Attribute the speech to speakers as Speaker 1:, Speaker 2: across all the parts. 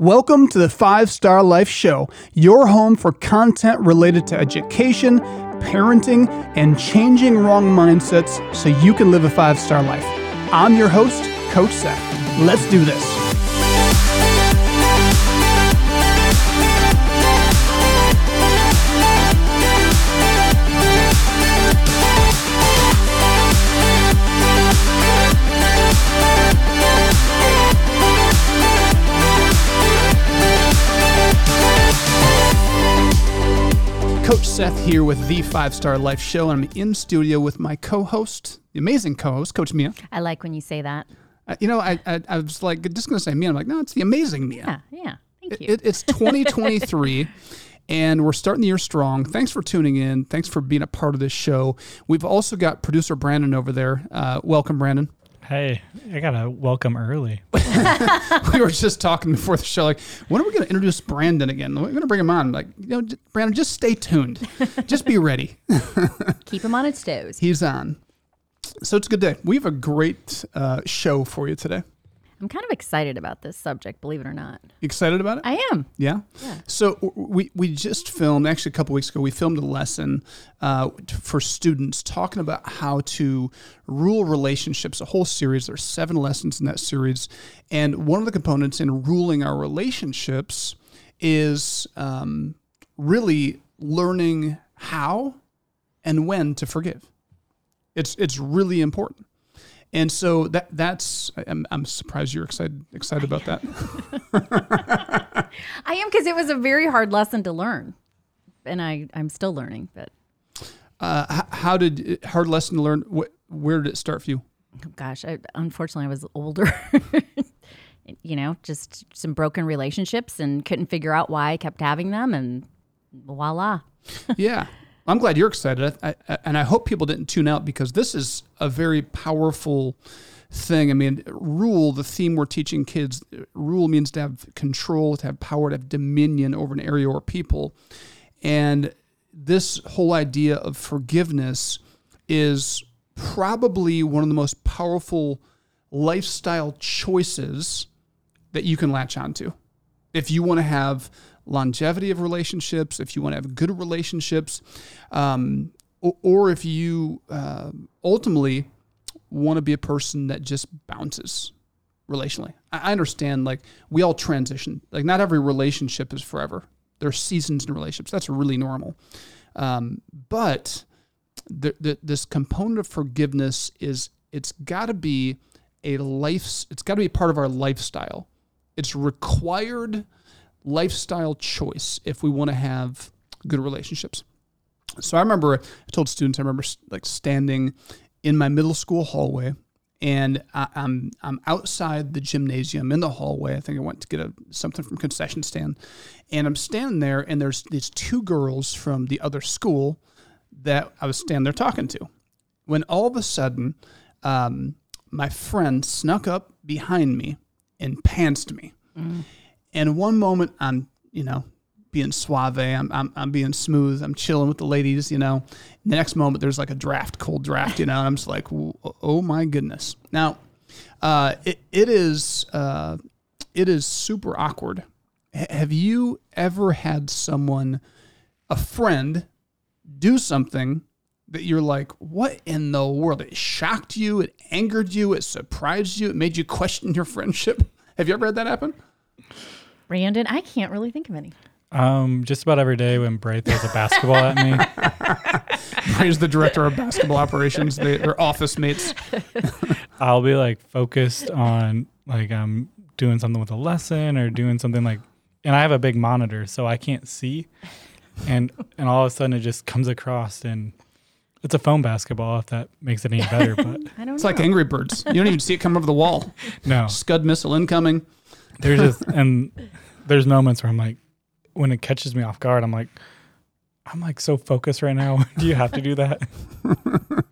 Speaker 1: Welcome to the Five Star Life Show, your home for content related to education, parenting, and changing wrong mindsets so you can live a five star life. I'm your host, Coach Seth. Let's do this. Coach Seth here with the Five Star Life Show, and I'm in studio with my co-host, the amazing co-host, Coach Mia.
Speaker 2: I like when you say that.
Speaker 1: Uh, you know, I, I I was like just gonna say Mia. I'm like, no, it's the amazing Mia.
Speaker 2: Yeah, yeah. Thank
Speaker 1: It,
Speaker 2: you.
Speaker 1: it, it's 2023. And we're starting the year strong. Thanks for tuning in. Thanks for being a part of this show. We've also got producer Brandon over there. Uh, welcome, Brandon.
Speaker 3: Hey, I gotta welcome early.
Speaker 1: we were just talking before the show, like, when are we going to introduce Brandon again? We're going to bring him on. Like, you know, j- Brandon, just stay tuned. just be ready.
Speaker 2: Keep him on his toes.
Speaker 1: He's on. So it's a good day. We have a great uh, show for you today.
Speaker 2: I'm kind of excited about this subject, believe it or not.
Speaker 1: You excited about it?
Speaker 2: I am.
Speaker 1: Yeah. yeah. So we we just filmed actually a couple weeks ago. We filmed a lesson uh, for students talking about how to rule relationships. A whole series. There's seven lessons in that series, and one of the components in ruling our relationships is um, really learning how and when to forgive. It's it's really important. And so that that's I'm, I'm surprised you're excited excited about that.
Speaker 2: I am because it was a very hard lesson to learn. And I, I'm still learning, but
Speaker 1: Uh, how did hard lesson to learn? Wh- where did it start for you?
Speaker 2: oh gosh, I, unfortunately, I was older. you know, just some broken relationships and couldn't figure out why I kept having them. And voila.
Speaker 1: yeah, I'm glad you're excited, I, I, and I hope people didn't tune out because this is a very powerful thing. I mean, rule. The theme we're teaching kids. Rule means to have control, to have power, to have dominion over an area or people, and this whole idea of forgiveness is probably one of the most powerful lifestyle choices that you can latch onto. If you want to have longevity of relationships, if you want to have good relationships, um, or, or if you uh, ultimately want to be a person that just bounces relationally. I understand, like, we all transition. Like, not every relationship is forever. There are seasons in relationships. That's really normal. Um, but the, the, this component of forgiveness is it's got to be a life. It's got to be part of our lifestyle. It's required lifestyle choice if we want to have good relationships. So I remember I told students I remember like standing in my middle school hallway and I, I'm I'm outside the gymnasium in the hallway. I think I went to get a something from concession stand, and I'm standing there, and there's these two girls from the other school that I was standing there talking to. When all of a sudden, um, my friend snuck up behind me and pantsed me. And one moment I'm, you know, being suave, I'm, I'm, I'm being smooth, I'm chilling with the ladies, you know. The next moment there's like a draft, cold draft, you know, and I'm just like, oh my goodness. Now, uh, it, it is, uh, it is super awkward. H- have you ever had someone, a friend, do something that you're like, what in the world? It shocked you, it angered you, it surprised you, it made you question your friendship. Have you ever had that happen?
Speaker 2: Brandon, I can't really think of any.
Speaker 3: Um, just about every day when Bray throws a basketball at me,
Speaker 1: Bray's the director of basketball operations. They, they're office mates.
Speaker 3: I'll be like focused on like I'm doing something with a lesson or doing something like, and I have a big monitor, so I can't see, and and all of a sudden it just comes across and it's a foam basketball if that makes it any better, but
Speaker 2: I don't
Speaker 1: It's
Speaker 2: know.
Speaker 1: like Angry Birds. You don't even see it come over the wall.
Speaker 3: no,
Speaker 1: Scud missile incoming.
Speaker 3: There's just and there's moments where I'm like, when it catches me off guard, I'm like. I'm like so focused right now. do you have to do that?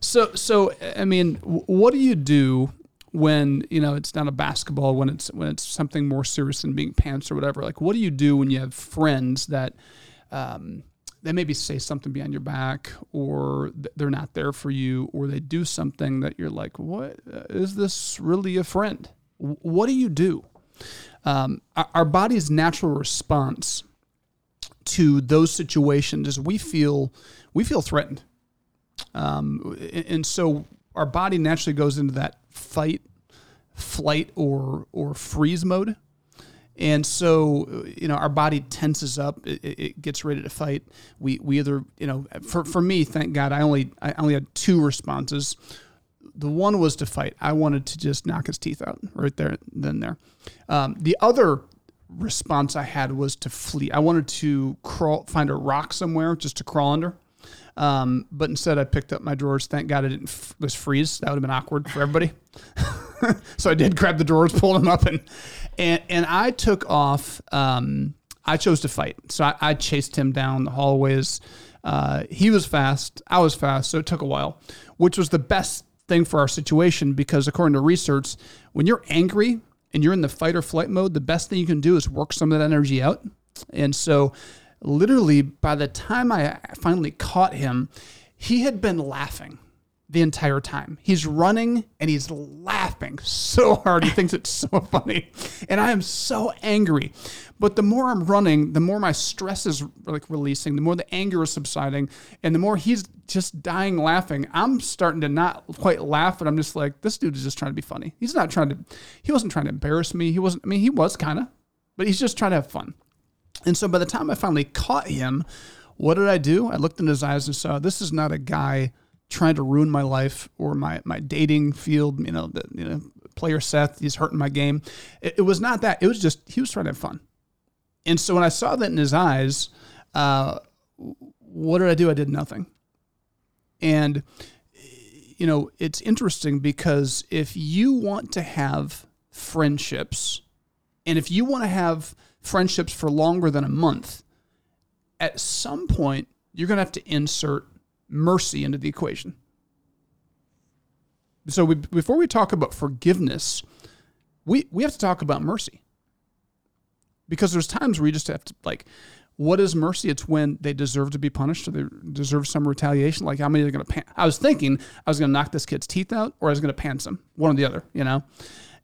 Speaker 1: So, so I mean, what do you do when you know it's not a basketball? When it's when it's something more serious than being pants or whatever? Like, what do you do when you have friends that um, they maybe say something behind your back, or they're not there for you, or they do something that you're like, "What uh, this really a friend?" What do you do? Um, our, our body's natural response to those situations is we feel we feel threatened, um, and, so our body naturally goes into that fight, flight, or or freeze mode. And so, you know, our body tenses up. It, it, gets ready to fight. We, we either, you know, for, for me, thank God, I only I only had two responses. The one was to fight. I wanted to just knock his teeth out right there, then there. Um, the other response I had was to flee. I wanted to crawl, find a rock somewhere just to crawl under. Um, but instead, I picked up my drawers. Thank God I didn't f- just freeze. That would have been awkward for everybody. so I did grab the drawers, pull them up, and and and I took off. Um, I chose to fight, so I, I chased him down the hallways. Uh, he was fast. I was fast, so it took a while, which was the best thing for our situation because according to research, when you're angry and you're in the fight or flight mode, the best thing you can do is work some of that energy out. And so, literally, by the time I finally caught him, he had been laughing the entire time. He's running and he's laughing so hard. He thinks it's so funny. And I am so angry. But the more I'm running, the more my stress is like releasing, the more the anger is subsiding, and the more he's just dying laughing. I'm starting to not quite laugh, and I'm just like, this dude is just trying to be funny. He's not trying to, he wasn't trying to embarrass me. He wasn't, I mean, he was kind of, but he's just trying to have fun. And so by the time I finally caught him, what did I do? I looked in his eyes and saw this is not a guy trying to ruin my life or my my dating field. You know, the, you know, player Seth, he's hurting my game. It, it, was not that. It was just he was trying to have fun. And so when I saw that in his eyes, uh, what did I do? I did nothing. And you know, it's interesting because if you want to have friendships, and if you want to have friendships for longer than a month, at some point you're going to have to insert mercy into the equation. So we, before we talk about forgiveness, we, we have to talk about mercy. Because there's times where you just have to, like, what is mercy? It's when they deserve to be punished or they deserve some retaliation. Like, how many are going to pan? I was thinking I was going to knock this kid's teeth out or I was going to pants him, one or the other, you know?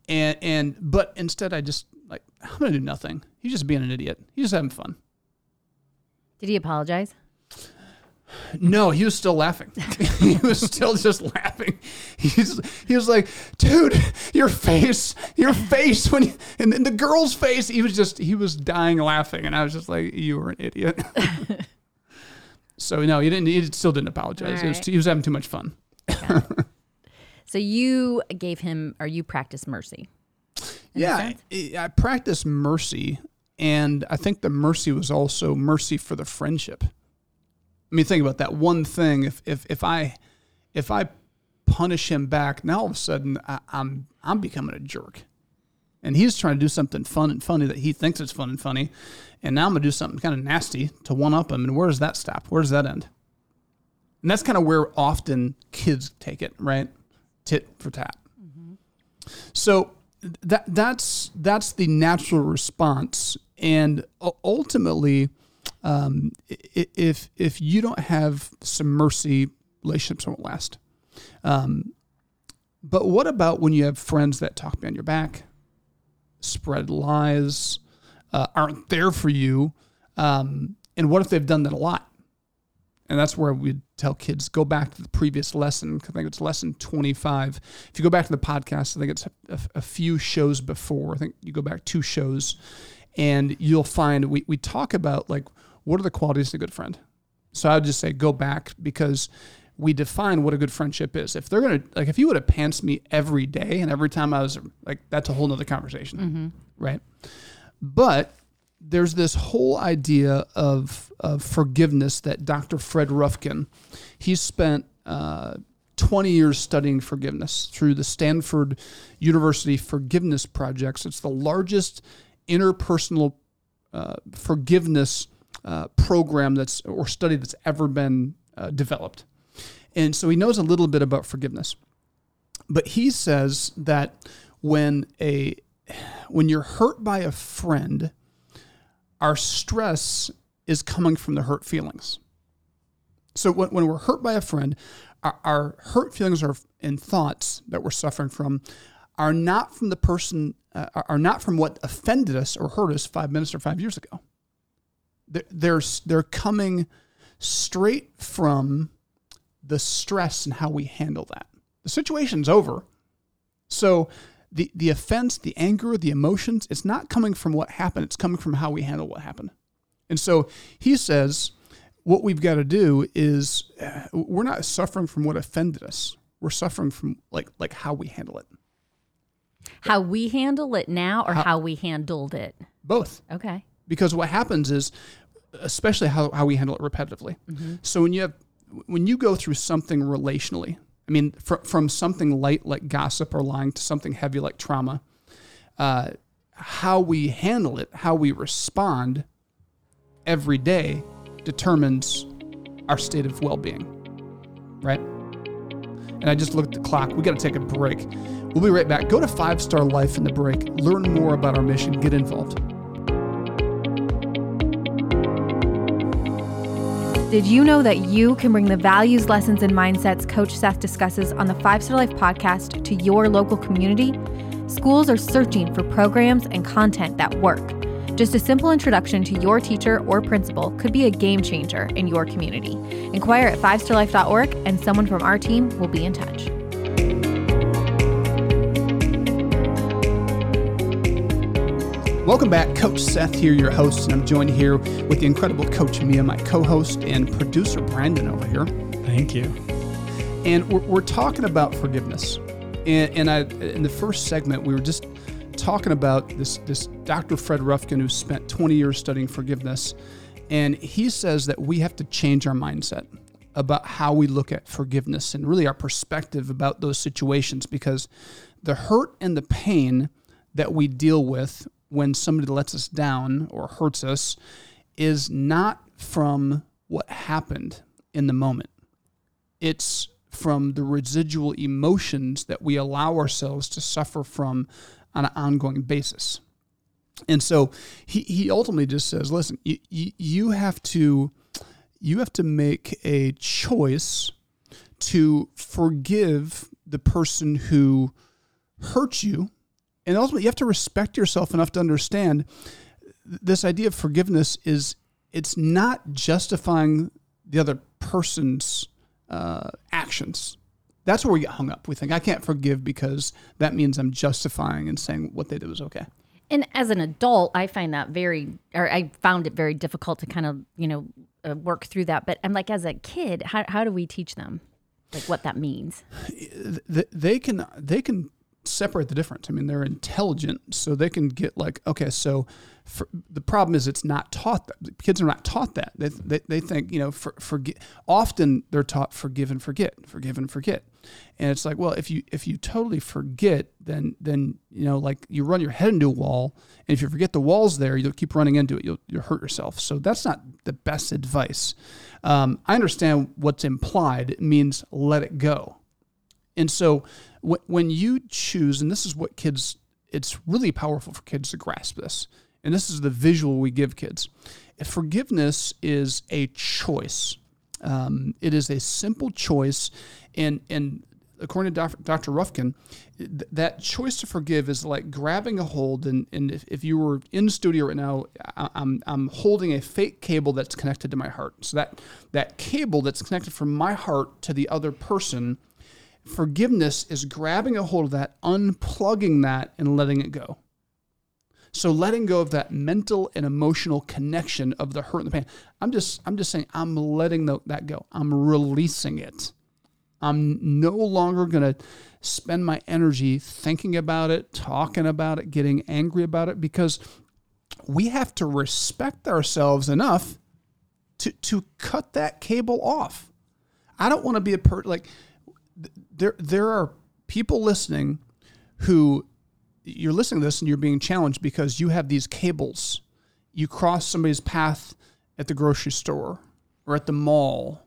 Speaker 1: And, and, but instead I just, like, I'm going to do nothing. He's just being an idiot. He's just having fun.
Speaker 2: Did he apologize?
Speaker 1: No, he was still laughing. he was still just laughing. He's he was like, dude, your face, your face when you, and then the girl's face, he was just he was dying laughing, and I was just like, you were an idiot. so no, he didn't. He still didn't apologize. Right. Was, he was having too much fun.
Speaker 2: Okay. so you gave him, or you practiced mercy.
Speaker 1: Yeah, I, I practiced mercy, and I think the mercy was also mercy for the friendship. I mean, think about that one thing. If if if I if I punish him back, now all of a sudden I, I'm I'm becoming a jerk, and he's trying to do something fun and funny that he thinks it's fun and funny, and now I'm gonna do something kind of nasty to one up him. And where does that stop? Where does that end? And that's kind of where often kids take it, right? Tit for tat. Mm-hmm. So that that's that's the natural response, and ultimately um, if if you don't have some mercy, relationships won't last. Um, but what about when you have friends that talk behind your back, spread lies, uh, aren't there for you? Um, and what if they've done that a lot? And that's where we tell kids go back to the previous lesson. I think it's lesson 25. If you go back to the podcast, I think it's a, a, a few shows before. I think you go back two shows and you'll find we, we talk about like what are the qualities of a good friend? So I would just say go back because we define what a good friendship is. If they're gonna like, if you would have pants me every day and every time I was like, that's a whole nother conversation, mm-hmm. right? But there's this whole idea of of forgiveness that Dr. Fred Rufkin, he spent uh, 20 years studying forgiveness through the Stanford University Forgiveness Projects. It's the largest interpersonal uh, forgiveness uh, program that's or study that's ever been uh, developed. And so he knows a little bit about forgiveness. But he says that when a when you're hurt by a friend, our stress is coming from the hurt feelings. So when, when we're hurt by a friend, our, our hurt feelings are and thoughts that we're suffering from are not from the person, uh, are not from what offended us or hurt us five minutes or five years ago. They're, they're, coming straight from the stress and how we handle that. The situation's over. So the, the offense, the anger, the emotions, it's not coming from what happened, it's coming from how we handle what happened. And so he says, what we've got to do is uh, we're not suffering from what offended us. We're suffering from like like how we handle it.
Speaker 2: How we handle it now or how, how we handled it?
Speaker 1: Both.
Speaker 2: Okay.
Speaker 1: Because what happens is especially how, how we handle it repetitively. Mm-hmm. So when you have when you go through something relationally, I mean, fr- from something light like gossip or lying to something heavy like trauma, uh, how we handle it, how we respond every day determines our state of well being, right? And I just looked at the clock. We got to take a break. We'll be right back. Go to Five Star Life in the break, learn more about our mission, get involved.
Speaker 4: Did you know that you can bring the values, lessons, and mindsets Coach Seth discusses on the Five Star Life podcast to your local community? Schools are searching for programs and content that work. Just a simple introduction to your teacher or principal could be a game changer in your community. Inquire at fivestarlife.org and someone from our team will be in touch.
Speaker 1: Welcome back. Coach Seth here, your host, and I'm joined here with the incredible Coach Mia, my co host, and producer Brandon over here.
Speaker 3: Thank you.
Speaker 1: And we're, we're talking about forgiveness. And, and I, in the first segment, we were just talking about this, this Dr. Fred Rufkin who spent 20 years studying forgiveness. And he says that we have to change our mindset about how we look at forgiveness and really our perspective about those situations because the hurt and the pain that we deal with when somebody lets us down or hurts us is not from what happened in the moment. It's from the residual emotions that we allow ourselves to suffer from on an ongoing basis. And so he, he ultimately just says, listen, you, you, you have to you have to make a choice to forgive the person who hurt you and ultimately you have to respect yourself enough to understand this idea of forgiveness is it's not justifying the other person's uh, actions. That's where we get hung up. We think i can't forgive because that means i'm justifying and saying what they did was okay.
Speaker 2: And as an adult i find that very or i found it very difficult to kind of you know uh, work through that. But i'm like as a kid how, how do we teach them like what that means?
Speaker 1: They can they can separate the difference. I mean, they're intelligent, so they can get like, okay, so for, the problem is it's not taught that kids are not taught that. They, they, they think, you know, for, forget, often they're taught forgive and forget, forgive and forget. And it's like, well, if you, if you totally forget, then, then, you know, like you run your head into a wall and if you forget the wall's there, you'll keep running into it. You'll, you'll hurt yourself. So that's not the best advice. Um, I understand what's implied. It means let it go. And so when you choose, and this is what kids, it's really powerful for kids to grasp this. And this is the visual we give kids. If forgiveness is a choice. Um, it is a simple choice, and and according to Dr. Rufkin, that choice to forgive is like grabbing a hold. And, and if, if you were in studio right now, I'm, I'm holding a fake cable that's connected to my heart. So that, that cable that's connected from my heart to the other person Forgiveness is grabbing a hold of that, unplugging that, and letting it go. So letting go of that mental and emotional connection of the hurt and the pain. I'm just I'm just saying I'm letting the, that go. I'm releasing it. I'm no longer going to spend my energy thinking about it, talking about it, getting angry about it because we have to respect ourselves enough to to cut that cable off. I don't want to be a per like there there are people listening who you're listening to this and you're being challenged because you have these cables. You cross somebody's path at the grocery store or at the mall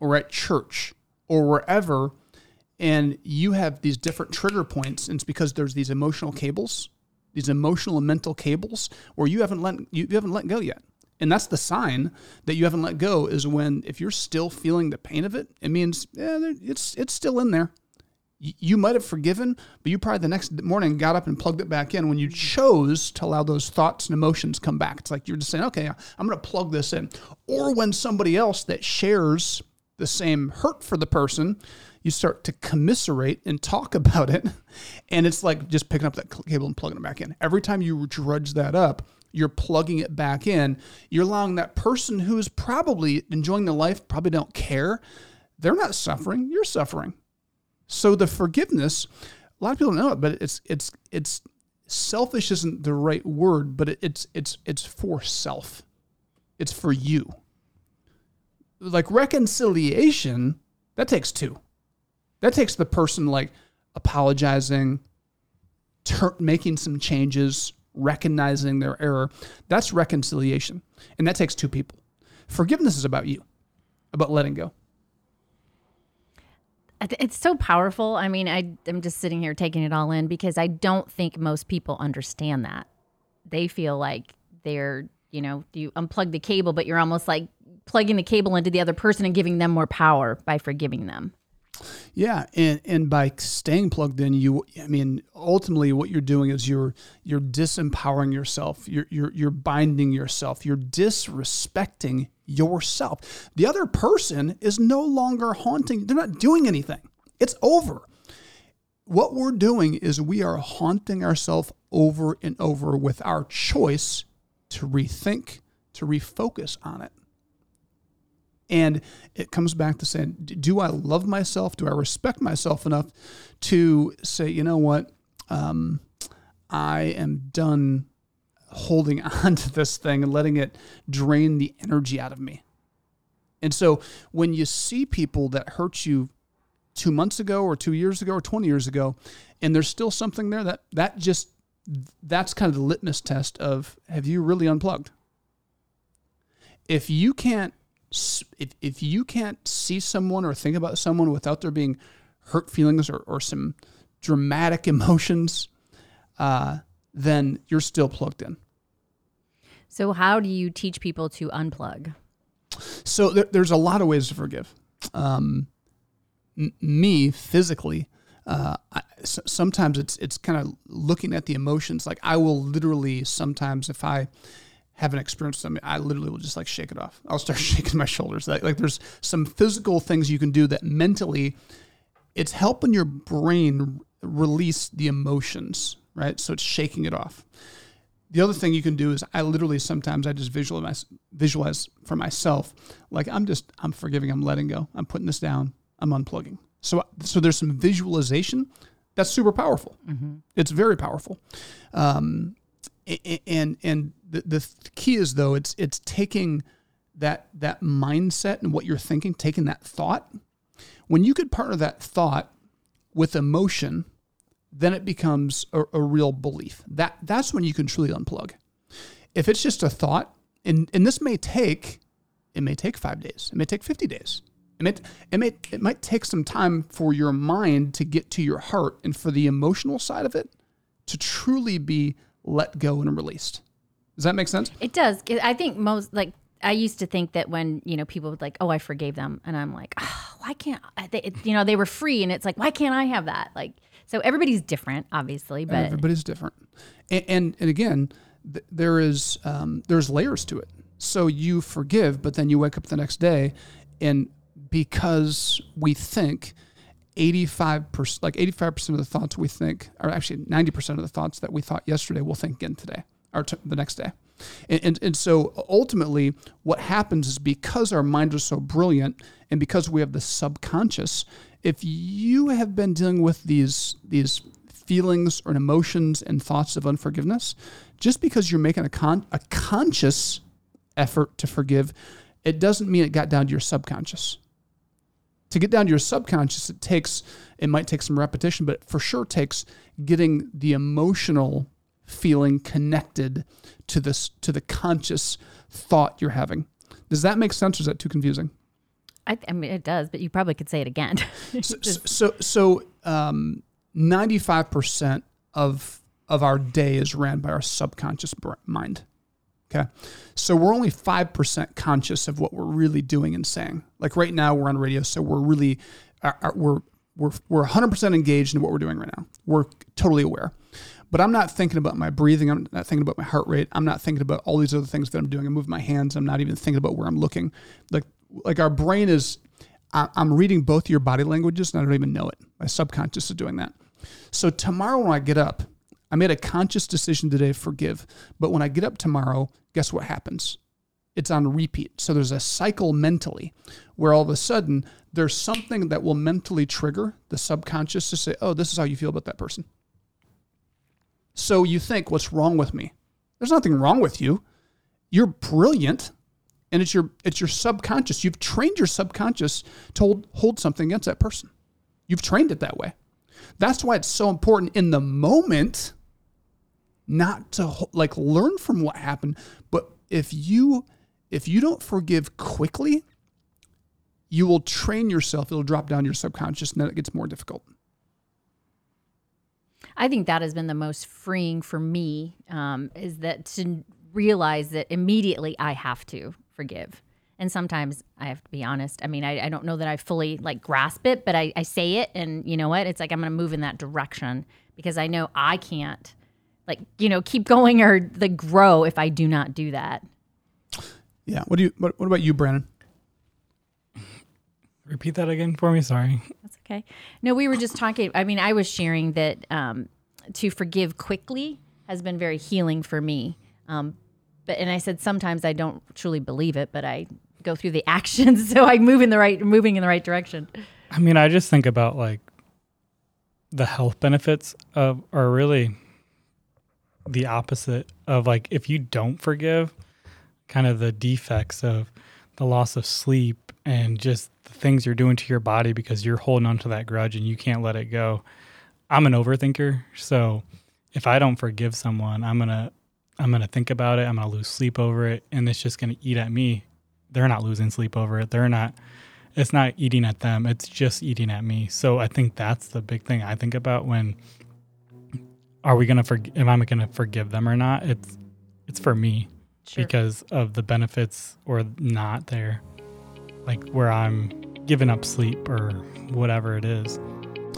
Speaker 1: or at church or wherever and you have these different trigger points and it's because there's these emotional cables these emotional and mental cables where you haven't let you, you haven't let go yet and that's the sign that you haven't let go is when if you're still feeling the pain of it, it means yeah, it's it's still in there. You might have forgiven, but you probably the next morning got up and plugged it back in when you chose to allow those thoughts and emotions come back. It's like you're just saying, okay, I'm going to plug this in. Or when somebody else that shares the same hurt for the person, you start to commiserate and talk about it. And it's like just picking up that cable and plugging it back in. Every time you drudge that up, you're plugging it back in. You're allowing that person who's probably enjoying their life, probably don't care. They're not suffering. You're suffering. So the forgiveness, a lot of people know it, but it's it's it's selfish isn't the right word, but it, it's it's it's for self. It's for you. Like reconciliation, that takes two. That takes the person like apologizing, tur making some changes, recognizing their error. That's reconciliation, and that takes two people. Forgiveness is about you, about letting go.
Speaker 2: It's so powerful. I mean, I, I'm just sitting here taking it all in because I don't think most people understand that. They feel like they're, you know, you unplug the cable, but you're almost like plugging the cable into the other person and giving them more power by forgiving them.
Speaker 1: Yeah, and and by staying plugged in, you I mean ultimately what you're doing is you're you're disempowering yourself. You're you're you're binding yourself. You're disrespecting yourself. The other person is no longer haunting. They're not doing anything. It's over. What we're doing is we are haunting ourselves over and over with our choice to rethink, to refocus on it. And it comes back to saying, do I love myself? Do I respect myself enough to say, you know what? Um, I am done holding on to this thing and letting it drain the energy out of me. And so when you see people that hurt you two months ago or two years ago or 20 years ago, and there's still something there that that just that's kind of the litmus test of have you really unplugged? If you can't if, if you can't see someone or think about someone without there being hurt feelings or, or some dramatic emotions, uh, then you're still plugged in.
Speaker 2: So, how do you teach people to unplug?
Speaker 1: So there, there's a lot of ways to forgive. Um, m- me physically, uh, I, s- sometimes it's it's kind of looking at the emotions. Like I will literally sometimes if I haven't experienced something, I literally will just like shake it off. I'll start shaking my shoulders. Like, like there's some physical things you can do that mentally, it's helping your brain release the emotions, right? So it's shaking it off. The other thing you can do is I literally sometimes I just visualize visualize for myself like I'm just I'm forgiving, I'm letting go, I'm putting this down, I'm unplugging. So so there's some visualization that's super powerful. It's very powerful. Um, and and the, the key is though it's it's taking that that mindset and what you're thinking, taking that thought. When you could partner that thought with emotion, then it becomes a, a real belief. That that's when you can truly unplug. If it's just a thought, and and this may take, it may take five days, it may take fifty days. It may, it may it might take some time for your mind to get to your heart and for the emotional side of it to truly be let go and released. Does that make sense?
Speaker 2: It does. I think most like I used to think that when you know people would like, oh, I forgave them, and I'm like, oh, why can't I? They, you know they were free, and it's like, why can't I have that? Like, so everybody's different, obviously, but
Speaker 1: Everybody's different, and and, and again, th- there is um, there's layers to it. So you forgive, but then you wake up the next day, and because we think. 85% like 85% of the thoughts we think or actually 90% of the thoughts that we thought yesterday we'll think again today or t- the next day. And, and, and so ultimately what happens is because our mind is so brilliant and because we have the subconscious if you have been dealing with these these feelings or emotions and thoughts of unforgiveness just because you're making a con- a conscious effort to forgive it doesn't mean it got down to your subconscious. To get down to your subconscious it takes it might take some repetition but for sure takes getting the emotional feeling connected to this to the conscious thought you're having does that make sense or is that too confusing
Speaker 2: I, I mean it does. But you probably could say it again.
Speaker 1: so so, so um, 95% of of our day is ran by our subconscious mind okay so we're only 5% conscious of what we're really doing and saying like right now we're on radio so we're really our, our- we're we're we're 100% engaged in what we're doing right now. We're totally aware. But I'm not thinking about my breathing. I'm not thinking about my heart rate. I'm not thinking about all these other things that I'm doing. I'm moving my hands. I'm not even thinking about where I'm looking. Like like our brain is I'm reading both your body languages and I don't even know it. My subconscious is doing that. So tomorrow when I get up, I made a conscious decision today to forgive. But when I get up tomorrow, guess what happens? It's on repeat. So there's a cycle mentally where all of a sudden there's something that will mentally trigger the subconscious to say, oh, this is how you feel about that person. So you think, what's wrong with me? There's nothing wrong with you. You're brilliant. And it's your it's your subconscious. You've trained your subconscious to hold, hold something against that person. You've trained it that way. That's why it's so important in the moment not to like learn from what happened, but if you if you don't forgive quickly, you will train yourself. It'll drop down your subconscious, and then it gets more difficult.
Speaker 2: I think that has been the most freeing for me um, is that to realize that immediately I have to forgive. And sometimes I have to be honest. I mean, I, I don't know that I fully like grasp it, but I, I say it and you know what? It's like I'm going to move in that direction because I know I can't like, you know, keep going or like grow if I do not do that.
Speaker 1: Yeah. What do you? What, what about you, Brandon?
Speaker 3: Repeat that again for me. Sorry.
Speaker 2: That's okay. No, we were just talking. I mean, I was sharing that um, to forgive quickly has been very healing for me. Um, but and I said sometimes I don't truly believe it, but I go through the actions, so I move in the right, moving in the right direction.
Speaker 3: I mean, I just think about like the health benefits of are really the opposite of like if you don't forgive, kind of the defects of the loss of sleep and just the things you're doing to your body because you're holding on to that grudge and you can't let it go. I'm an overthinker, so if I don't forgive someone, I'm gonna I'm gonna think about it. I'm gonna lose sleep over it, and it's just gonna eat at me. They're not losing sleep over it. They're not. It's not eating at them. It's just eating at me. So I think that's the big thing I think about when are we gonna forg Am I gonna forgive them or not? It's it's for me because of the benefits or not there, like where I'm giving up sleep or whatever it is.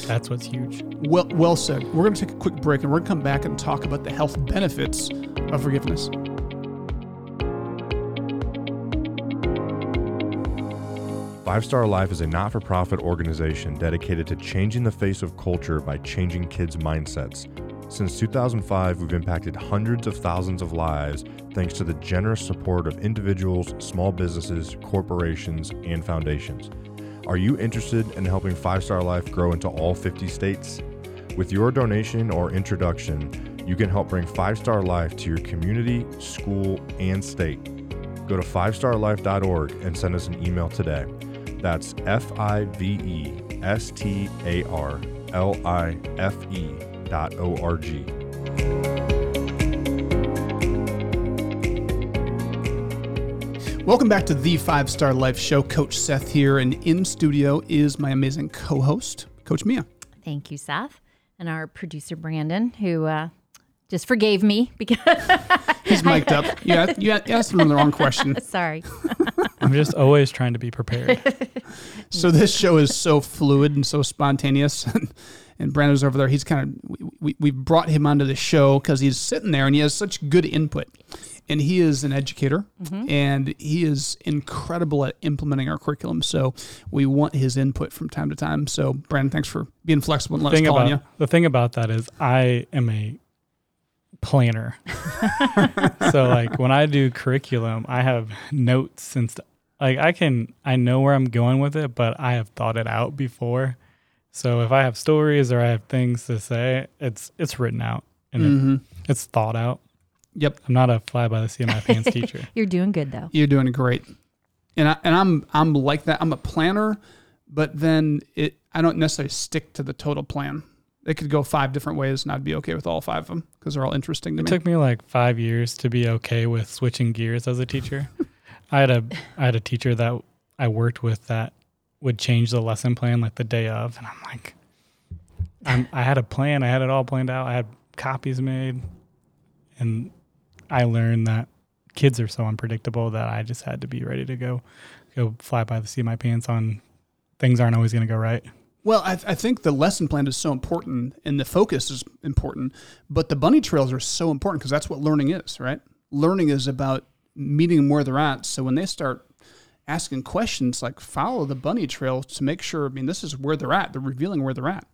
Speaker 3: That's what's huge.
Speaker 1: Well, well said. We're going to take a quick break, and we're going to come back and talk about the health benefits of forgiveness.
Speaker 5: Five Star Life is a not for profit organization dedicated to changing the face of culture by changing kids' mindsets. Since 2005, we've impacted hundreds of thousands of lives thanks to the generous support of individuals, small businesses, corporations, and foundations. Are you interested in helping Five Star Life grow into all 50 states? With your donation or introduction, you can help bring Five Star Life to your community, school, and state. Go to fivestarlife.org and send us an email today. That's F I V E S T A R L I F E dot O R G.
Speaker 1: Welcome back to the Five Star Life Show. Coach Seth here, and in studio is my amazing co host, Coach Mia.
Speaker 2: Thank you, Seth, and our producer Brandon, who uh, just forgave me because
Speaker 1: He's mic'd up. Yeah, you asked him the wrong question.
Speaker 2: sorry.
Speaker 3: I'm just always trying to be prepared.
Speaker 1: So this show is so fluid and so spontaneous. And, and Brandon's over there. He's kind of we, we, we brought him onto the show because he's sitting there and he has such good input. And he is an educator mm-hmm. and he is incredible at implementing our curriculum. So we want his input from time to time. So Brandon, thanks for being flexible and let us call
Speaker 3: about
Speaker 1: you.
Speaker 3: the thing about that is I am a planner. so like when I do curriculum, I have notes and stuff. Like I can I know where I'm going with it, but I have thought it out before. So if I have stories or I have things to say, it's it's written out and
Speaker 1: Mm-hmm.
Speaker 3: it, it's thought out.
Speaker 1: Yep.
Speaker 3: I'm not a fly by the seat of my pants teacher.
Speaker 2: You're doing good though.
Speaker 1: You're doing great. And I, and I'm I'm like that. I'm a planner, but then it I don't necessarily stick to the total plan. It could go five different ways, and I'd be okay with all five of them because they're all interesting to
Speaker 3: It
Speaker 1: me.
Speaker 3: took me like five years to be okay with switching gears as a teacher. I had a I had a teacher that I worked with that would change the lesson plan like the day of, and I'm like, I'm, I had a plan, I had it all planned out, I had copies made, and I learned that kids are so unpredictable that I just had to be ready to go, go fly by the seat of my pants on things aren't always going to go right.
Speaker 1: Well, I, I think the lesson plan is so important and the focus is important, but the bunny trails are so important because that's what learning is, right? Learning is about meeting them where they're at. So when they start asking questions, like follow the bunny trail to make sure, I mean, this is where they're at. They're revealing where they're at.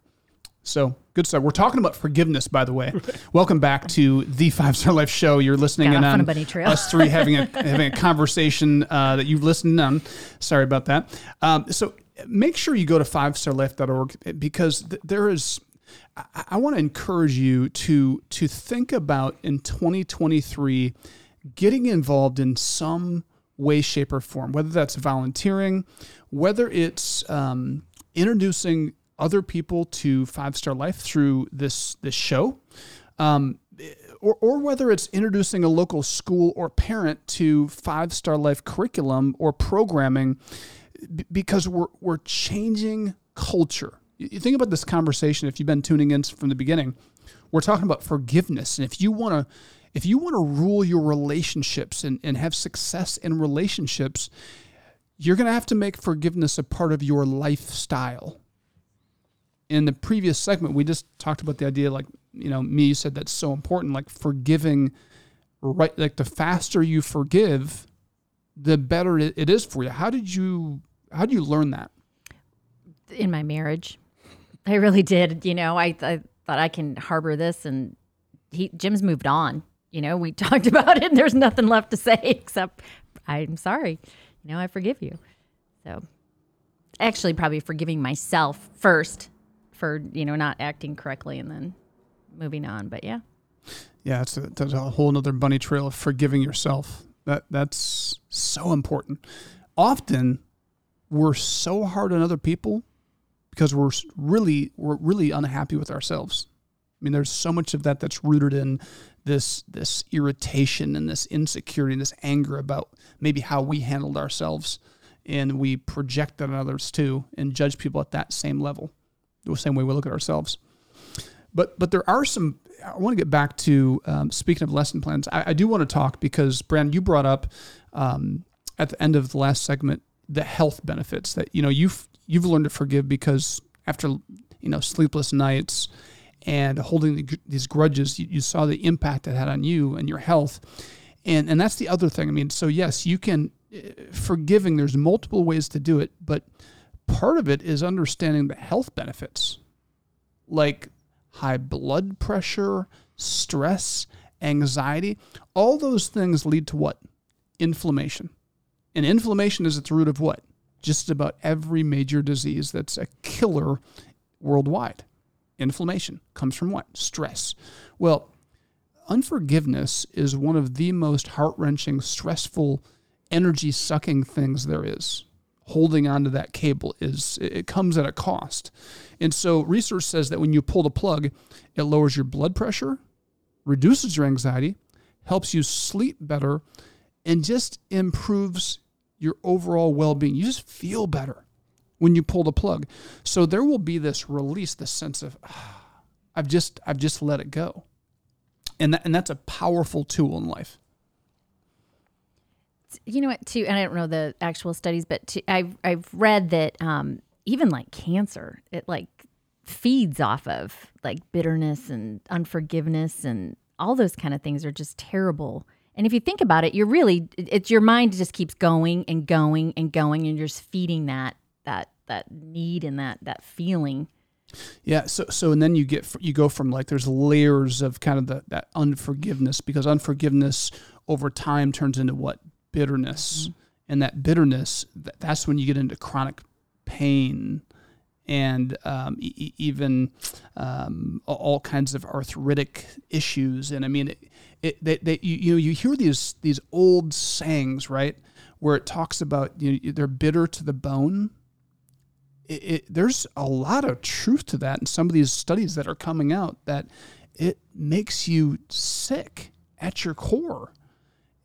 Speaker 1: So good stuff. We're talking about forgiveness, by the way. Welcome back to the Five Star Life Show. You're listening
Speaker 2: Got
Speaker 1: in
Speaker 2: on
Speaker 1: on
Speaker 2: bunny trail.
Speaker 1: us three having a having a conversation uh, that you've listened on. Sorry about that. Um, so make sure you go to five star fivestarlife.org because th- there is. I, I want to encourage you to to think about in 2023 getting involved in some way, shape, or form. Whether that's volunteering, whether it's um, introducing other people to Five Star Life through this this show. Um, or, or whether it's introducing a local school or parent to five star life curriculum or programming because we're, we're changing culture. You think about this conversation, if you've been tuning in from the beginning, we're talking about forgiveness. And if you want to, if you want to rule your relationships and, and have success in relationships, you're going to have to make forgiveness a part of your lifestyle in the previous segment, we just talked about the idea, like, you know, me, said that's so important, like forgiving, right? Like the faster you forgive, the better it is for you. How did you, how did you learn that?
Speaker 2: in my marriage. I really did. You know, I, I thought I can harbor this, and he Jim's moved on. You know, we talked about it, and there's nothing left to say except I'm sorry. You know, I forgive you. So, actually, probably forgiving myself first for you know not acting correctly, and then moving on. But yeah,
Speaker 1: Yeah, it's a, that's a whole nother bunny trail of forgiving yourself. That that's so important. Often, we're so hard on other people because we're really we're really unhappy with ourselves. I mean, there's so much of that that's rooted in this this irritation and this insecurity and this anger about maybe how we handled ourselves, and we project that on others too, and judge people at that same level, the same way we look at ourselves. But but there are some. I want to get back to um, speaking of lesson plans. I, I do want to talk because Brandon, you brought up um, at the end of the last segment the health benefits that you know you've you've learned to forgive because after you know sleepless nights and holding the, these grudges, you, you saw the impact it had on you and your health. And and that's the other thing. I mean, so yes, you can uh, forgiving. There's multiple ways to do it, but part of it is understanding the health benefits like high blood pressure, stress, anxiety, all those things lead to what? Inflammation. And inflammation is at the root of what? Just about every major disease that's a killer worldwide. Inflammation comes from what? Stress. Well, unforgiveness is one of the most heart wrenching, stressful, energy sucking things there is holding onto that cable is it comes at a cost. And so research says that when you pull the plug, it lowers your blood pressure, reduces your anxiety, helps you sleep better, and just improves your overall well-being. You just feel better when you pull the plug. So there will be this release, this sense of ah, I've just I've just let it go. And that, and that's a powerful tool in life.
Speaker 2: you know what? Too, and I don't know the actual studies, but to, I've I've read that um, even like cancer, it like feeds off of like bitterness and unforgiveness and all those kind of things are just terrible. And if you think about it, you're really it's your mind just keeps going and going and going, and you're just feeding that that that need and that that feeling.
Speaker 1: Yeah. So so and then you get you go from like there's layers of kind of the, that unforgiveness because unforgiveness over time turns into what bitterness, and that bitterness th- that's when you get into chronic pain and um, e- even um, all kinds of arthritic issues. And I mean, it, it they, they, you, you know you hear these these old sayings right where it talks about you know, they're bitter to the bone it, it, there's a lot of truth to that in some of these studies that are coming out that it makes you sick at your core.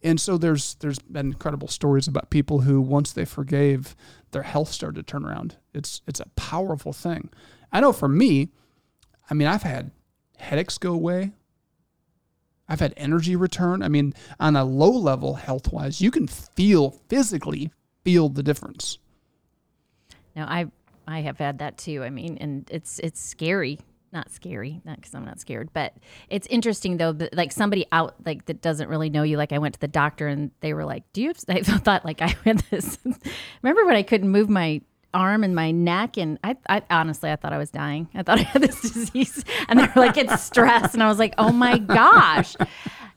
Speaker 1: And so there's there's been incredible stories about people who once they forgave, their health started to turn around. It's it's a powerful thing. I know for me, I mean I've had headaches go away. I've had energy return. I mean, on a low level health wise, you can feel physically feel the difference.
Speaker 2: Now I I have had that too. I mean, and it's it's scary. Not scary, not because I'm not scared, but it's interesting though. That, like somebody out like that doesn't really know you. Like I went to the doctor and they were like, "Do you?" Have, I thought like I had this. Remember when I couldn't move my arm and my neck and I, I honestly I thought I was dying. I thought I had this disease and they were like it's stress and I was like, "Oh my gosh."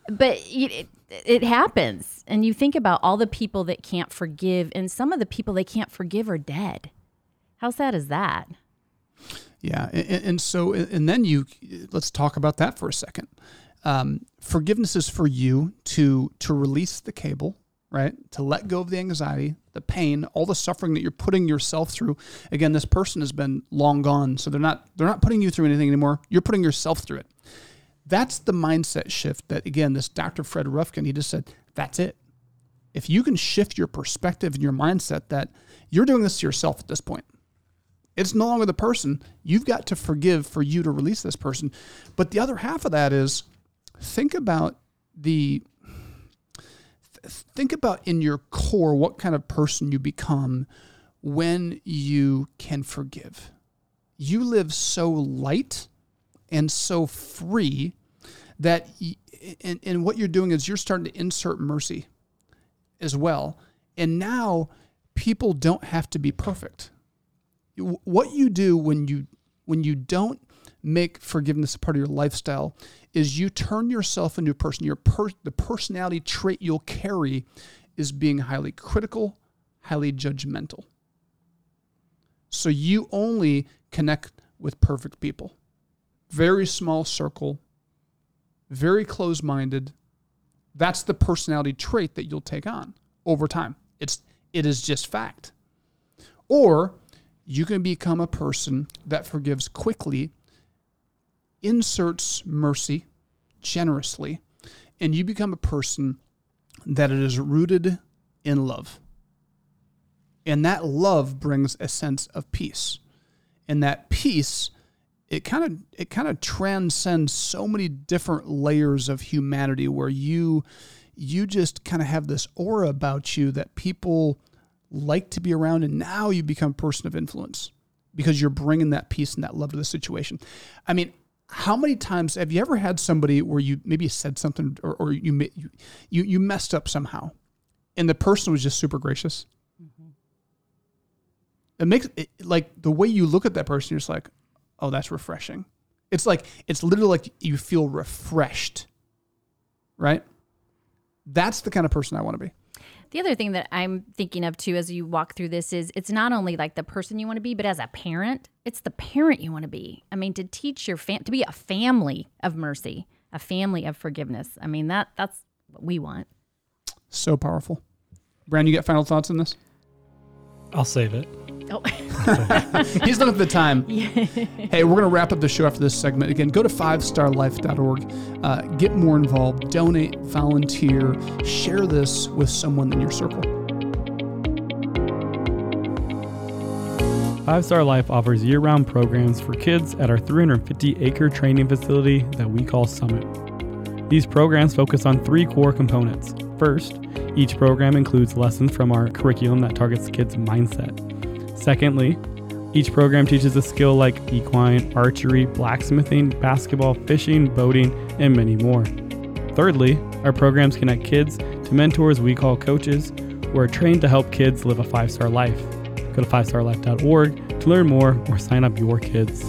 Speaker 2: But it, it happens and you think about all the people that can't forgive and some of the people they can't forgive are dead. How sad is that?
Speaker 1: Yeah, and, and so and then you let's talk about that for a second. Um, forgiveness is for you to to release the cable, right? To let go of the anxiety, the pain, all the suffering that you're putting yourself through. Again, this person has been long gone, so they're not they're not putting you through anything anymore. You're putting yourself through it. That's the mindset shift that again, this Dr. Fred Luskin, he just said, that's it. If you can shift your perspective and your mindset that you're doing this to yourself at this point. It's no longer the person. You've got to forgive for you to release this person. But the other half of that is think about the think about in your core what kind of person you become when you can forgive. You live so light and so free that and, and what you're doing is you're starting to insert mercy as well. And now people don't have to be perfect. What you do when you when you don't make forgiveness a part of your lifestyle is you turn yourself into a person. Your per, the personality trait you'll carry is being highly critical, highly judgmental. So you only connect with perfect people. Very small circle, very close minded. That's the personality trait that you'll take on over time. It's it is just fact. Or you can become a person that forgives quickly, inserts mercy generously, and you become a person that it is rooted in love. And that love brings a sense of peace. And that peace it kind of it kind of transcends so many different layers of humanity where you you just kind of have this aura about you that people like to be around and now you become a person of influence because you're bringing that peace and that love to the situation i mean how many times have you ever had somebody where you maybe said something or, or you, you you messed up somehow and the person was just super gracious mm-hmm. it makes it like the way you look at that person you're just like oh, that's refreshing. It's like, it's literally like you feel refreshed, right? That's the kind of person I want to be.
Speaker 2: The other thing that I'm thinking of too as you walk through this is it's not only like the person you want to be, but as a parent, it's the parent you want to be. I mean, to teach your fam- to be a family of mercy, a family of forgiveness. I mean, that that's what we want.
Speaker 1: So powerful. Brand, you got final thoughts on this?
Speaker 3: I'll save it.
Speaker 2: Oh.
Speaker 1: He's looking at the time. hey, we're going to wrap up the show after this segment. Again, go to fivestarlife.org, uh, get more involved, donate, volunteer, share this with someone in your circle.
Speaker 3: Five Star Life offers year round programs for kids at our 350 acre training facility that we call Summit. These programs focus on three core components. First, each program includes lessons from our curriculum that targets kids' mindset. Secondly, each program teaches a skill like equine, archery, blacksmithing, basketball, fishing, boating, and many more. Thirdly, our programs connect kids to mentors we call coaches who are trained to help kids live a five star life. Go to fivestarlife.org to learn more or sign up your kids.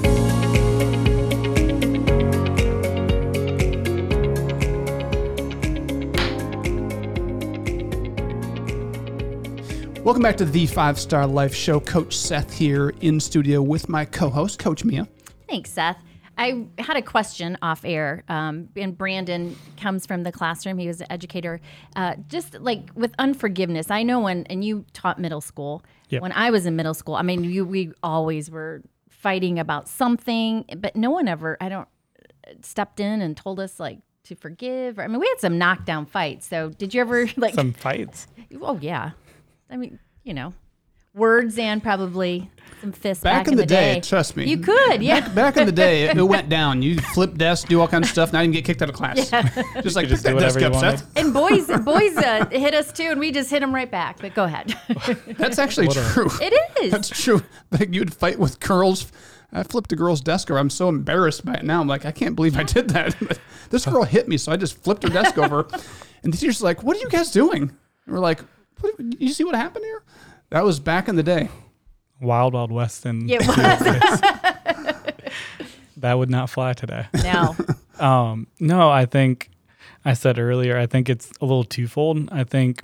Speaker 1: Welcome back to the Five Star Life Show. Coach Seth here in studio with my co host, Coach Mia.
Speaker 2: Thanks, Seth. I had a question off air, um, and Brandon comes from the classroom. He was an educator. Uh, just like with unforgiveness, I know when, and you taught middle school. Yep. When I was in middle school, I mean, you, we always were fighting about something, but no one ever, I don't, stepped in and told us like to forgive. I mean, we had some knockdown fights. So did you ever like
Speaker 3: some fights?
Speaker 2: Oh yeah. I mean, you know, Words and probably some fists
Speaker 1: Back, in the, day, trust me.
Speaker 2: You could, yeah.
Speaker 1: Back in the day, it, it went down. You flip desks, do all kinds of stuff. Now you can get kicked out of class. Just like
Speaker 3: just do
Speaker 1: that desk
Speaker 3: whatever
Speaker 1: up,
Speaker 3: you
Speaker 1: Seth.
Speaker 2: And boys, boys uh, hit us too, and we just hit them right back. But go ahead.
Speaker 1: That's actually
Speaker 3: What a-
Speaker 1: true.
Speaker 2: it is.
Speaker 1: That's true. Like you'd fight with girls. I flipped a girl's desk over. I'm so embarrassed by it now. I'm like, I can't believe I did that. But this girl hit me, so I just flipped her desk over. And the teacher's like, "What are you guys doing?" And we're like, what, "You see what happened here?" That was back in the day.
Speaker 3: Wild Wild West and
Speaker 2: Yeah, it was.
Speaker 3: that would not fly today.
Speaker 2: no.
Speaker 3: Um, no, I think I said earlier, I think it's a little twofold. I think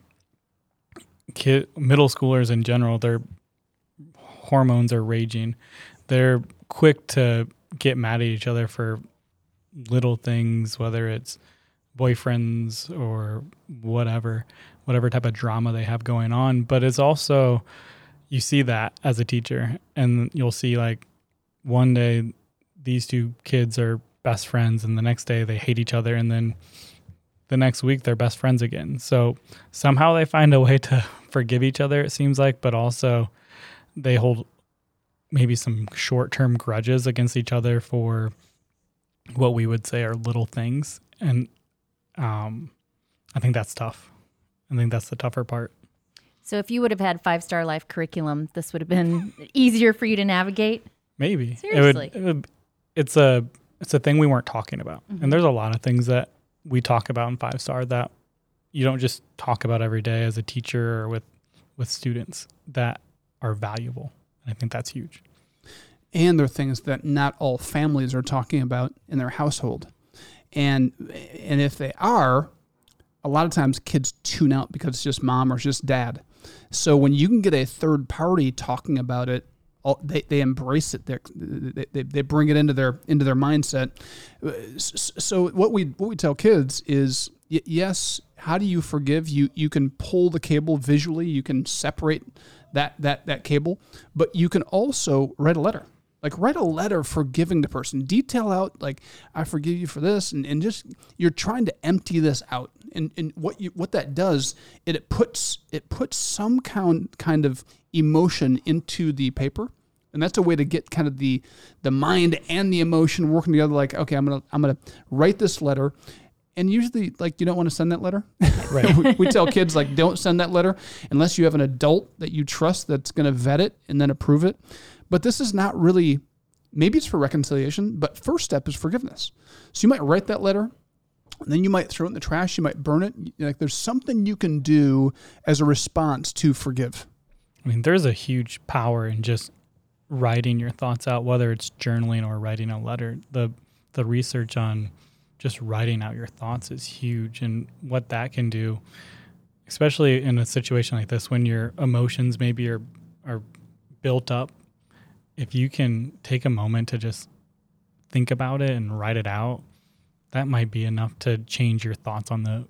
Speaker 3: kid, middle schoolers in general, their hormones are raging. They're quick to get mad at each other for little things, whether it's boyfriends or whatever, whatever type of drama they have going on. But it's also, you see that as a teacher, and you'll see like one day these two kids are best friends, and the next day they hate each other, and then the next week they're best friends again. So somehow they find a way to forgive each other, it seems like, but also they hold maybe some short term grudges against each other for what we would say are little things. And um, I think that's tough. I think that's the tougher part.
Speaker 2: So if you would have had five star life curriculum, this would have been easier for you to navigate.
Speaker 3: Maybe
Speaker 2: Seriously.
Speaker 3: It would, it would. It's a it's a thing we weren't talking about, and mm-hmm. there's a lot of things that we talk about in five star that you don't just talk about every day as a teacher or with with students that are valuable. And I think that's huge.
Speaker 1: and there are things that not all families are talking about in their household and and if they are a lot of times kids tune out because it's just mom or it's just dad. So when you can get a third party talking about it they, they embrace it. They, they, they bring it into their into their mindset. So what we what we tell kids is yes how do you forgive? You you can pull the cable visually. You can separate that that that cable but you can also write a letter. Like write a letter forgiving the person. Detail out like i forgive you for this and, and just you're trying to empty this out and, and what you what that does it, it puts it puts some kind kind of emotion into the paper. And that's a way to get kind of the the mind and the emotion working together like okay i'm gonna i'm gonna write this letter. And usually like you don't want to send that letter.
Speaker 3: Right.
Speaker 1: we, we tell kids like don't send that letter unless you have an adult that you trust that's going to vet it and then approve it. But this is not really maybe it's for reconciliation but first step is forgiveness. So you might write that letter and then you might throw it in the trash you might burn it like there's something you can do as a response to forgive
Speaker 3: I mean, there's a huge power in just writing your thoughts out, whether it's journaling or writing a letter. The the research on just writing out your thoughts is huge, and what that can do, especially in a situation like this when your emotions maybe are are built up. If you can take a moment to just think about it and write it out, that might be enough to change your thoughts on the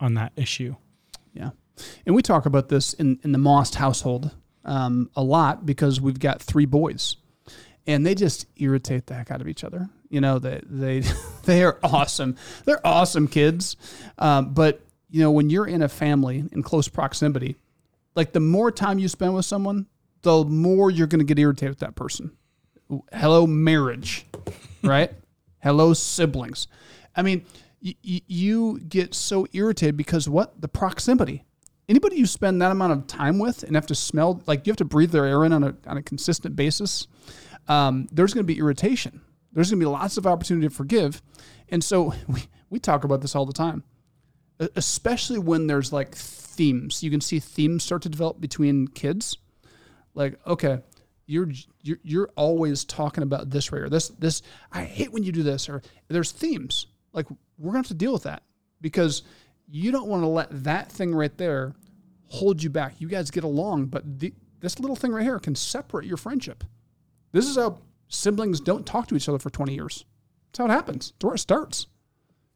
Speaker 3: on that issue.
Speaker 1: Yeah. And we talk about this in, in the Most household um, a lot because we've got three boys and they just irritate the heck out of each other. You know, they, they, they are awesome. They're awesome kids. Um, but, you know, when you're in a family in close proximity, like the more time you spend with someone, the more you're going to get irritated with that person. Hello, marriage, right? Hello, siblings. I mean, y- y- you get so irritated because what? The proximity. Anybody you spend that amount of time with and have to smell, like you have to breathe their air in on a, on a consistent basis, um, there's going to be irritation. There's going to be lots of opportunity to forgive. And so we, we talk about this all the time, especially when there's like themes. You can see themes start to develop between kids. Like, okay, you're you're you're always talking about this right or this this I hate when you do this or there's themes. Like we're gonna have to deal with that because you don't want to let that thing right there hold you back. You guys get along, but the, this little thing right here can separate your friendship. This is how siblings don't talk to each other for 20 years. That's how it happens. That's where it starts.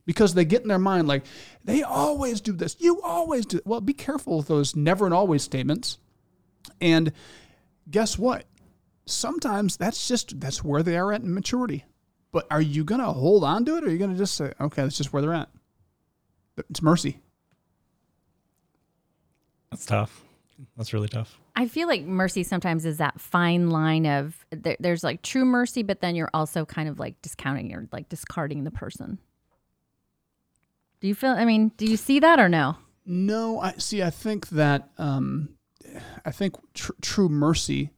Speaker 1: Because they get in their mind like, they always do this. You always do. Well, be careful with those never and always statements. And guess what? Sometimes that's just that's where they are at in maturity. But are you gonna hold on to it or are you gonna just say, okay, that's just where they're at? It's mercy.
Speaker 3: That's tough. that's really tough.
Speaker 2: I feel like mercy sometimes is that fine line of there, there's like true mercy, but then you're also kind of like discounting or like discarding the person. Do you feel? I mean, do you see that or no?
Speaker 1: No, I see. I think that um, I think tr- true mercy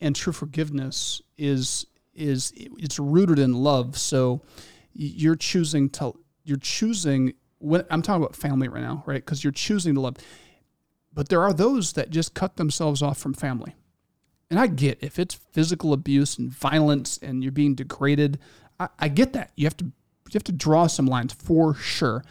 Speaker 1: and true forgiveness is is it's rooted in love. So you're choosing to you're choosing when I'm talking about family right now, right? Because you're choosing to love. But there are those that just cut themselves off from family. And I get if it's physical abuse and violence and you're being degraded, I, I get that. You have to you have to draw some lines for sure.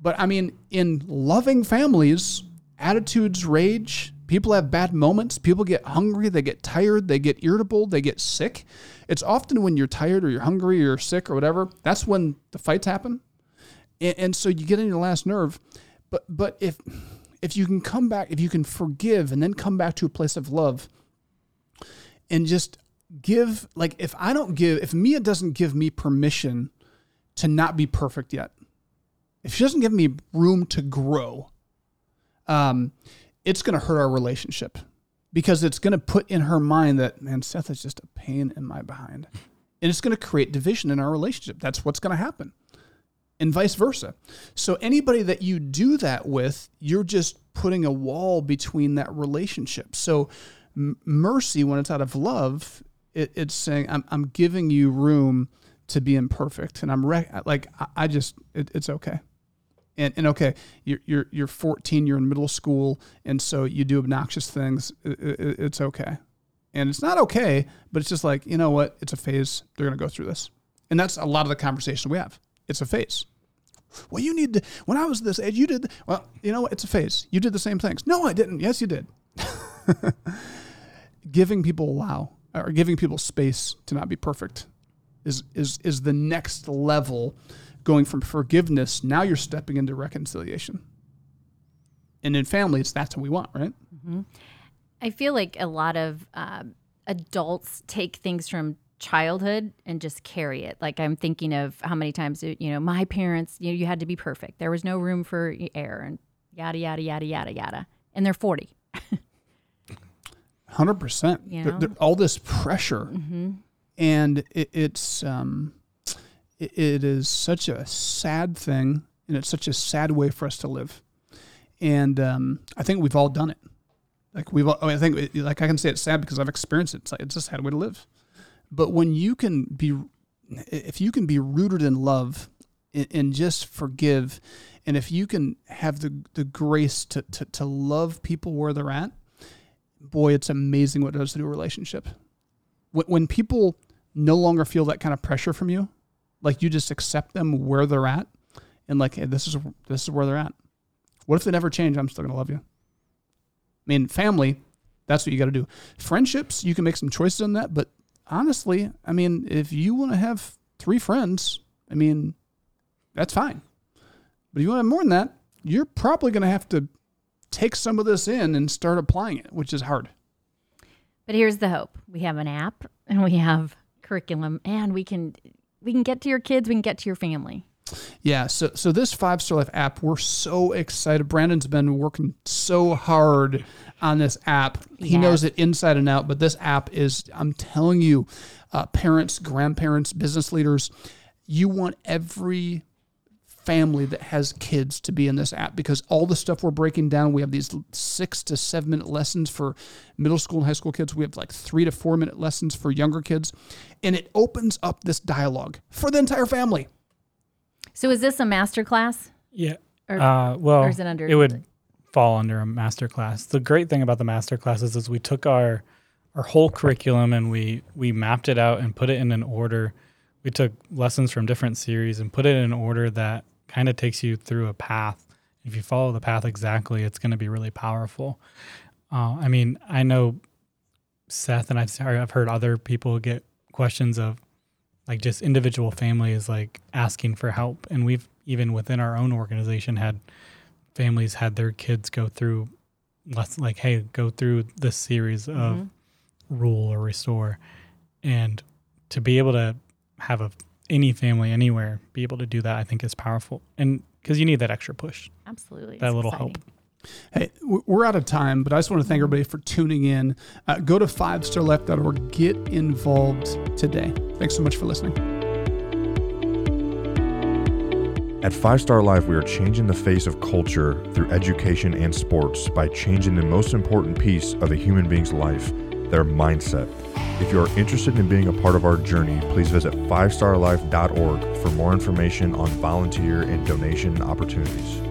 Speaker 1: But I mean, in loving families, attitudes rage. People have bad moments. People get hungry. They get tired. They get irritable. They get sick. It's often when you're tired or you're hungry or you're sick or whatever. That's when the fights happen. And, and so you get on your last nerve. But but if if you can come back, if you can forgive and then come back to a place of love, and just give like if I don't give if Mia doesn't give me permission to not be perfect yet, if she doesn't give me room to grow, um, it's going to hurt our relationship because it's going to put in her mind that man, Seth is just a pain in my behind, and it's going to create division in our relationship. That's what's going to happen, and vice versa. So anybody that you do that with, you're just putting a wall between that relationship. So m- mercy, when it's out of love, it, it's saying I'm I'm giving you room to be imperfect, and I'm re- like I, I just it, it's okay and, and okay, you're, you're, you're 14, you're in middle school, and so you do obnoxious things. It, it, it's okay. And it's not okay, but it's just like, you know what? It's a phase. They're going to go through this. And that's a lot of the conversation we have. It's a phase. Well, you need to, when I was this age, you did, well, you know what? It's a phase. You did the same things. No, I didn't. Yes, you did. giving people allow, or giving people space to not be perfect is, is, is the next level going from forgiveness, now you're stepping into reconciliation. And in families, that's what we want, right?
Speaker 2: Mm-hmm. I feel like a lot of um, adults take things from childhood and just carry it. Like I'm thinking of how many times, you know, my parents, you know, you had to be perfect. There was no room for error and yada, yada, yada, yada, yada. And they're 40.
Speaker 1: 100%. You know? all this pressure.
Speaker 2: Mm-hmm.
Speaker 1: And it, it's, um, it is such a sad thing and it's such a sad way for us to live. And um, I think we've all done it. Like we've, all, I, mean, I think, like I can say it's sad because I've experienced it. It's like it's a sad way to live. But when you can be, if you can be rooted in love and, just forgive, and if you can have the the grace to, to to love people where they're at, boy, it's amazing what it does to a relationship. When, when people no longer feel that kind of pressure from you, like you just accept them where they're at, and like hey, this is this is where they're at. What if they never change? I'm still gonna love you. I mean, family, that's what you got to do. Friendships, you can make some choices on that, but honestly, I mean, if you want to have three friends, I mean, that's fine. But if you want to have more than that, you're probably going to have to take some of this in and start applying it, which is hard.
Speaker 2: But here's the hope we have an app and we have curriculum, and we can we can get to your kids, we can get to your family.
Speaker 1: Yeah, so so this Five Star Life app, we're so excited. Brandon's been working so hard on this app. He knows it inside and out. But this app is, I'm telling you, uh, parents, grandparents, business leaders, you want every family that has kids to be in this app because all the stuff we're breaking down, we have these six to seven minute lessons for middle school and high school kids. We have like three to four minute lessons for younger kids. And it opens up this dialogue for the entire family.
Speaker 2: So is this a master class?
Speaker 3: Yeah. Or, uh, well,
Speaker 2: or is it under?
Speaker 3: It would fall under a master class. The great thing about the master classes is we took our our whole curriculum and we we mapped it out and put it in an order. We took lessons from different series and put it in an order that kind of takes you through a path. If you follow the path exactly, it's going to be really powerful. Uh, I mean, I know Seth and I've I've heard other people get questions of like just individual families like asking for help, and we've even within our own organization had families had their kids go through let's like hey go through this series of mm-hmm. rule or restore and to be able to have a any family anywhere be able to do that, I think is powerful. And because you need that extra push.
Speaker 2: Absolutely.
Speaker 3: That it's little exciting. hope.
Speaker 1: Hey, we're out of time, but I just want to thank everybody for tuning in. Uh, go to 5starlife.org. Get involved today. Thanks so much for listening.
Speaker 5: At Five Star Life, we are changing the face of culture through education and sports by changing the most important piece of a human being's life, their mindset. If you are interested in being a part of our journey, please visit fivestarlife.org for more information on volunteer and donation opportunities.